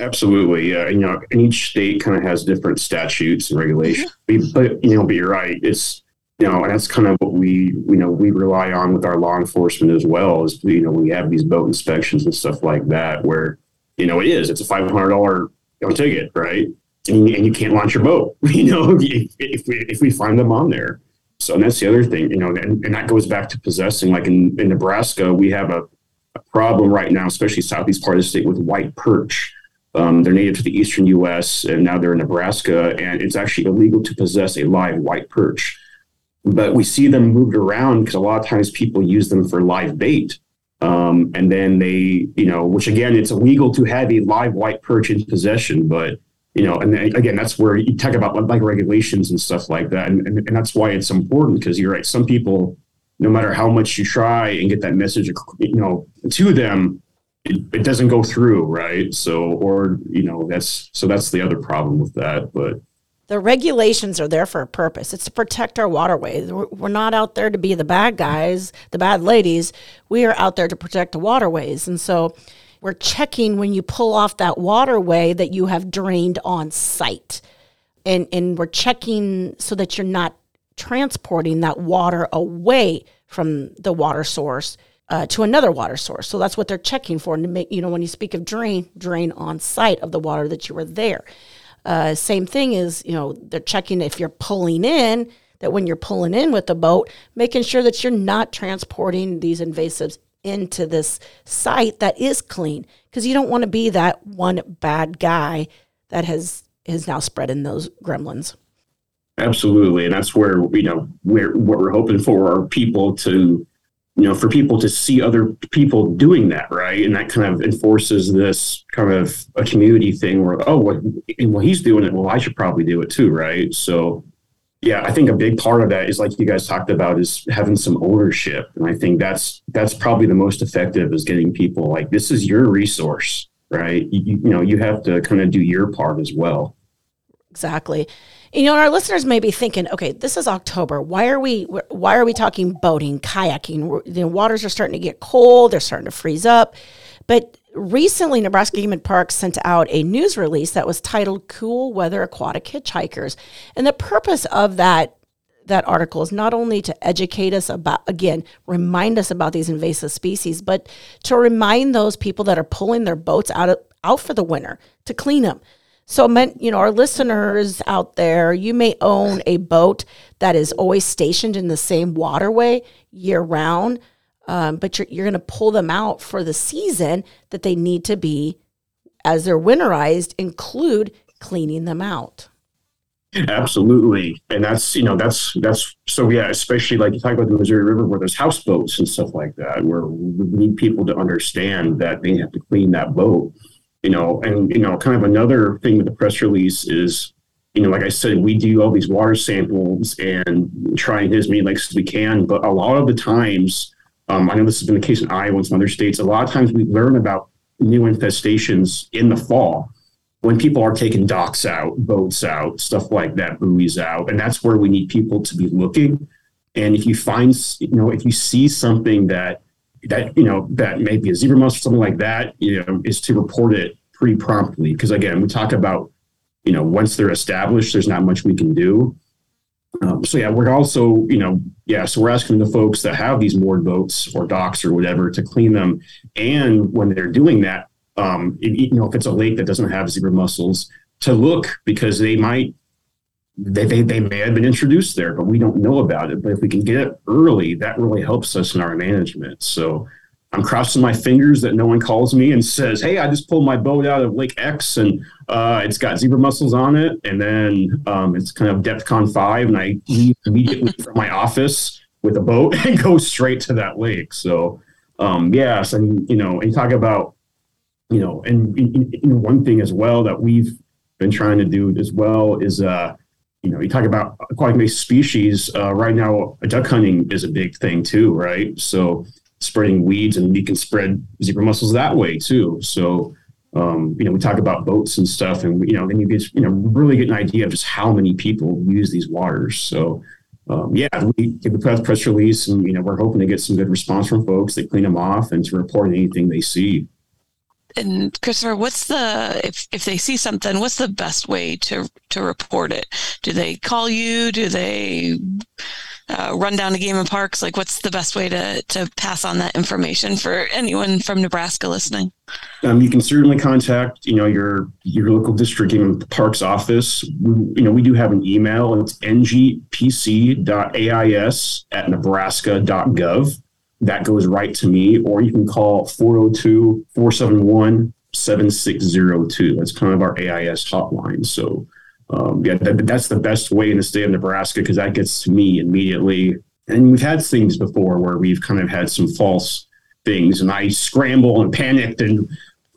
Absolutely, yeah. You know, and each state kind of has different statutes and regulations. Mm-hmm. But you know, but you're right. It's you know, and that's kind of what we you know we rely on with our law enforcement as well. Is you know we have these boat inspections and stuff like that where you know it is. It's a five hundred dollar ticket, right? And, and, you can't launch your boat. [LAUGHS] You know, if, if we if we find them on there. So and that's the other thing, you know, and, and that goes back to possessing. Like in, in Nebraska, we have a, a problem right now, especially southeast part of the state with white perch. Um, they're native to the eastern U.S. and now they're in Nebraska, and it's actually illegal to possess a live white perch. But we see them moved around because a lot of times people use them for live bait. Um, and then they, you know, which again, it's illegal to have a live white perch in possession, but you know, and again, that's where you talk about like regulations and stuff like that, and, and, and that's why it's important because you're right. Some people, no matter how much you try and get that message, you know, to them, it, it doesn't go through, right? So, or you know, that's so that's the other problem with that, but the regulations are there for a purpose. It's to protect our waterways. We're not out there to be the bad guys, the bad ladies. We are out there to protect the waterways. And so we're checking when you pull off that waterway that you have drained on site. And, and we're checking so that you're not transporting that water away from the water source uh, to another water source. So that's what they're checking for. And to make, you know, when you speak of drain, drain on site of the water that you were there. Uh, same thing is, you know, they're checking if you're pulling in, that when you're pulling in with the boat, making sure that you're not transporting these invasives into this site that is clean because you don't want to be that one bad guy that has is now spreading those gremlins. Absolutely, and that's where you know we're what we're hoping for are people to you know for people to see other people doing that right and that kind of enforces this kind of a community thing where oh well, well he's doing it well i should probably do it too right so yeah, I think a big part of that is like you guys talked about is having some ownership, and I think that's that's probably the most effective is getting people like this is your resource, right? You, you know, you have to kind of do your part as well. Exactly. You know, our listeners may be thinking, okay, this is October. Why are we why are we talking boating, kayaking? The waters are starting to get cold. They're starting to freeze up. But recently, Nebraska Game and Parks sent out a news release that was titled "Cool Weather Aquatic Hitchhikers," and the purpose of that that article is not only to educate us about again remind us about these invasive species but to remind those people that are pulling their boats out of, out for the winter to clean them. So meant you know our listeners out there you may own a boat that is always stationed in the same waterway year round um, but you're, you're going to pull them out for the season that they need to be as they're winterized include cleaning them out absolutely and that's you know that's that's so yeah especially like you talk about the missouri river where there's houseboats and stuff like that where we need people to understand that they have to clean that boat you know and you know kind of another thing with the press release is you know, like I said, we do all these water samples and try and as many lakes as we can. But a lot of the times, um, I know this has been the case in Iowa and some other states. A lot of times we learn about new infestations in the fall when people are taking docks out, boats out, stuff like that, buoys out. And that's where we need people to be looking. And if you find, you know, if you see something that, that, you know, that may be a zebra mussel or something like that, you know, is to report it pretty promptly. Because again, we talk about, you know, once they're established, there's not much we can do. Um, so yeah, we're also, you know, yeah, so we're asking the folks that have these moored boats or docks or whatever to clean them, and when they're doing that, um, you know, if it's a lake that doesn't have zebra mussels, to look because they might, they, they they may have been introduced there, but we don't know about it. But if we can get it early, that really helps us in our management. So I'm crossing my fingers that no one calls me and says, "Hey, I just pulled my boat out of Lake X and uh, it's got zebra mussels on it." And then um, it's kind of DEFCON five, and I leave immediately [LAUGHS] from my office with a boat [LAUGHS] and go straight to that lake. So, um, yes, and you know, and talk about, you know, and, and, and one thing as well that we've been trying to do as well is, uh, you know, you talk about aquatic species. Uh, right now, duck hunting is a big thing too, right? So spreading weeds and we can spread zebra mussels that way too. So, um, you know, we talk about boats and stuff and, you know, then you get, you know, really get an idea of just how many people use these waters. So, um, yeah, we, we put out the press release and, you know, we're hoping to get some good response from folks that clean them off and to report anything they see. And Christopher, what's the if if they see something, what's the best way to to report it? Do they call you? Do they uh, run down to Game and Parks? Like, what's the best way to to pass on that information for anyone from Nebraska listening? Um, you can certainly contact, you know, your your local district Game and Parks office. We, you know, we do have an email. It's ngpc.ais at nebraska.gov. that goes right to me, or you can call 402 471 7602. That's kind of our AIS hotline. So, um, yeah, that, that's the best way in the state of Nebraska because that gets to me immediately. And we've had things before where we've kind of had some false things, and I scramble and panicked and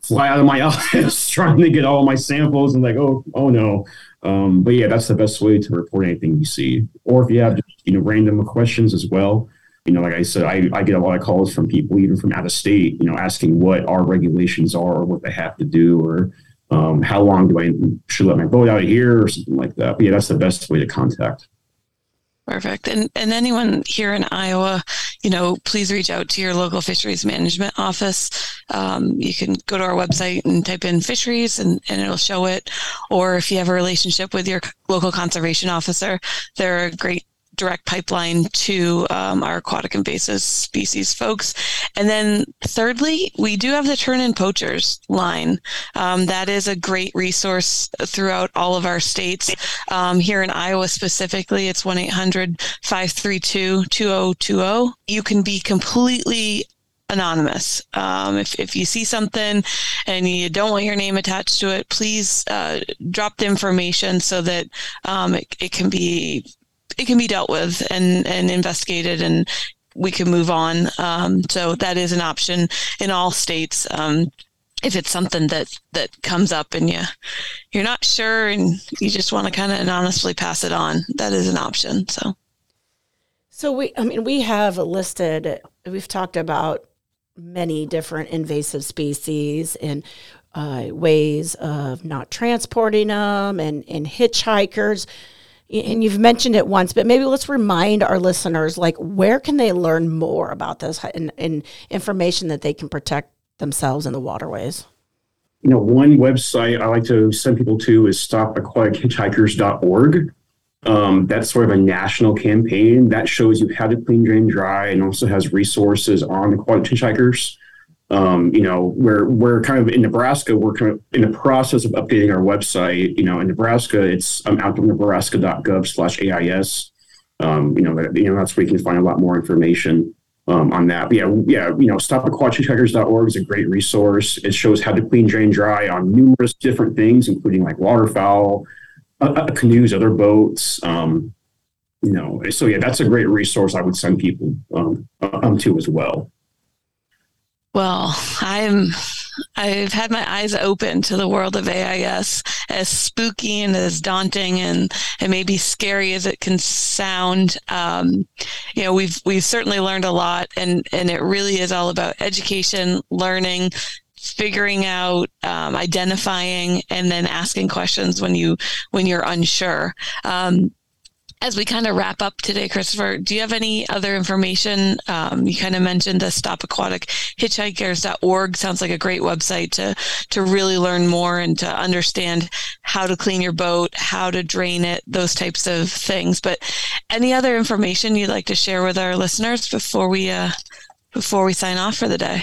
fly out of my [LAUGHS] office trying to get all my samples and like, oh, oh no. Um, but yeah, that's the best way to report anything you see. Or if you have, you know, random questions as well. You know, like I said, I, I get a lot of calls from people, even from out of state, you know, asking what our regulations are or what they have to do or um, how long do I should let my boat out of here or something like that. But yeah, that's the best way to contact. Perfect. And and anyone here in Iowa, you know, please reach out to your local fisheries management office. Um, you can go to our website and type in fisheries and, and it'll show it. Or if you have a relationship with your local conservation officer, they're a great direct pipeline to um, our aquatic invasive species folks. And then thirdly, we do have the turn in poachers line. Um, that is a great resource throughout all of our states. Um, here in Iowa specifically, it's 1 800 532 2020. You can be completely anonymous. Um, if, if you see something and you don't want your name attached to it, please uh, drop the information so that um, it, it can be it can be dealt with and and investigated and we can move on. Um, so that is an option in all states. Um, if it's something that that comes up and you you're not sure and you just want to kind of anonymously pass it on, that is an option. So. So we, I mean, we have listed. We've talked about many different invasive species and uh, ways of not transporting them, and and hitchhikers and you've mentioned it once, but maybe let's remind our listeners like where can they learn more about this and, and information that they can protect themselves in the waterways? You know, one website I like to send people to is stopaquatichitchhikers.org. Um, that's sort of a national campaign that shows you how to clean, drain, dry, and also has resources on aquatic hitchhikers. Um, you know, we're we're kind of in Nebraska. We're kind of in the process of updating our website. You know, in Nebraska, it's um, outdoornebraska.gov/ais. Um, you know, you know that's where you can find a lot more information um, on that. But yeah, yeah, you know, stopaquatichitchhikers.org is a great resource. It shows how to clean, drain, dry on numerous different things, including like waterfowl, uh, uh, canoes, other boats. Um, you know, so yeah, that's a great resource. I would send people um, um to as well. Well, I'm I've had my eyes open to the world of AIS, as spooky and as daunting and, and maybe scary as it can sound. Um, you know, we've we've certainly learned a lot, and and it really is all about education, learning, figuring out, um, identifying, and then asking questions when you when you're unsure. Um, as we kind of wrap up today, Christopher, do you have any other information? Um, you kind of mentioned the Stop Aquatic Hitchhikers.org sounds like a great website to to really learn more and to understand how to clean your boat, how to drain it, those types of things. But any other information you'd like to share with our listeners before we uh, before we sign off for the day?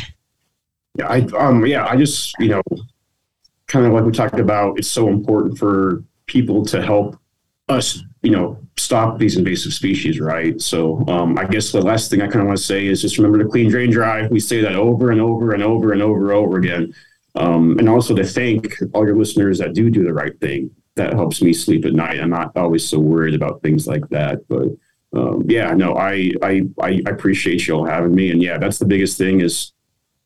Yeah, I um yeah, I just you know kind of like we talked about, it's so important for people to help us, you know, stop these invasive species, right? So um, I guess the last thing I kind of want to say is just remember to clean, drain, dry. We say that over and over and over and over and over again. Um, and also to thank all your listeners that do do the right thing. That helps me sleep at night. I'm not always so worried about things like that. But um, yeah, no, I, I I appreciate you all having me. And yeah, that's the biggest thing is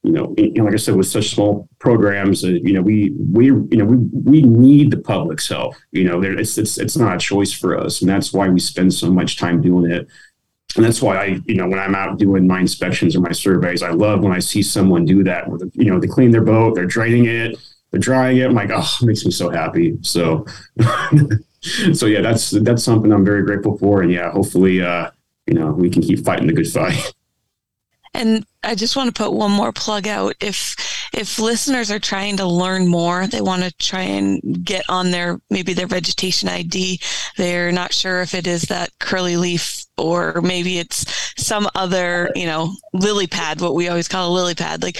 you know, like I said, with such small programs, uh, you know, we we you know we we need the public's help. You know, it's it's it's not a choice for us, and that's why we spend so much time doing it. And that's why I, you know, when I'm out doing my inspections or my surveys, I love when I see someone do that. Where you know, they clean their boat, they're draining it, they're drying it. I'm like, oh, it makes me so happy. So, [LAUGHS] so yeah, that's that's something I'm very grateful for. And yeah, hopefully, uh, you know, we can keep fighting the good fight. And I just want to put one more plug out. If if listeners are trying to learn more, they want to try and get on their maybe their vegetation ID. They're not sure if it is that curly leaf or maybe it's some other, you know, lily pad, what we always call a lily pad. Like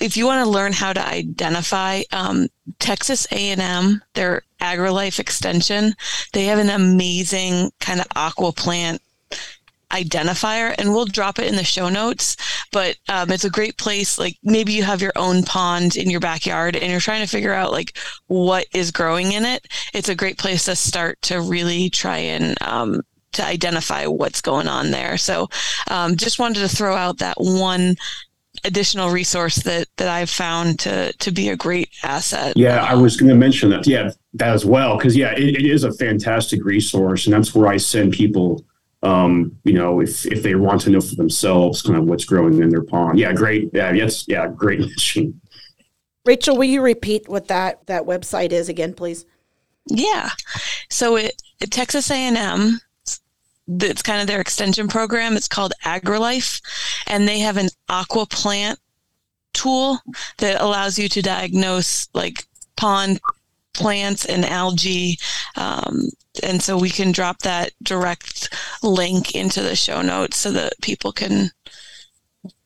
if you want to learn how to identify um, Texas A&M, their AgriLife extension, they have an amazing kind of aqua plant identifier and we'll drop it in the show notes but um, it's a great place like maybe you have your own pond in your backyard and you're trying to figure out like what is growing in it it's a great place to start to really try and um, to identify what's going on there so um, just wanted to throw out that one additional resource that that I've found to to be a great asset. Yeah, I was going to mention that. Yeah, that as well because yeah, it, it is a fantastic resource, and that's where I send people um, you know, if if they want to know for themselves kind of what's growing in their pond. Yeah, great. Yeah, yes, yeah, great mission. [LAUGHS] Rachel, will you repeat what that that website is again, please? Yeah. So it, it Texas A&M it's kind of their extension program. It's called AgriLife, and they have an aqua plant tool that allows you to diagnose like pond plants and algae um, and so we can drop that direct link into the show notes so that people can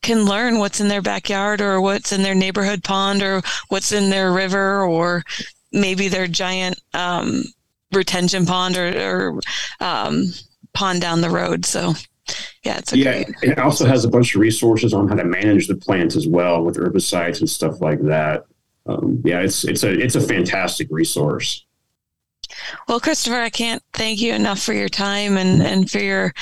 can learn what's in their backyard or what's in their neighborhood pond or what's in their river or maybe their giant um, retention pond or, or um, pond down the road. So yeah, it's yeah. Great- it also has a bunch of resources on how to manage the plants as well with herbicides and stuff like that. Um, yeah, it's it's a it's a fantastic resource. Well, Christopher, I can't thank you enough for your time and, and for your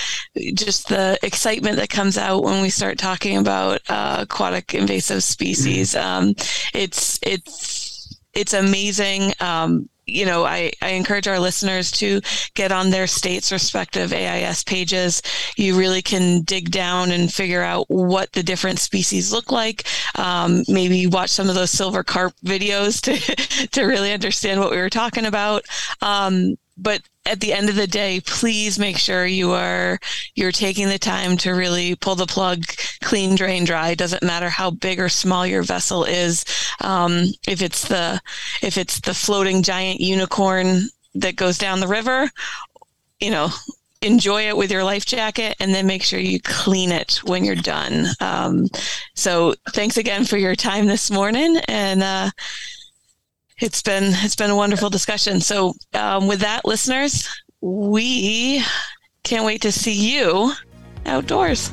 just the excitement that comes out when we start talking about uh, aquatic invasive species. Um, it's it's it's amazing. Um, you know, I, I encourage our listeners to get on their state's respective AIS pages. You really can dig down and figure out what the different species look like. Um, maybe watch some of those silver carp videos [LAUGHS] to, to really understand what we were talking about. Um, but at the end of the day, please make sure you are you're taking the time to really pull the plug, clean, drain, dry. Doesn't matter how big or small your vessel is. Um, if it's the if it's the floating giant unicorn that goes down the river, you know, enjoy it with your life jacket and then make sure you clean it when you're done. Um, so thanks again for your time this morning and. Uh, it's been it's been a wonderful discussion. So um, with that, listeners, we can't wait to see you outdoors.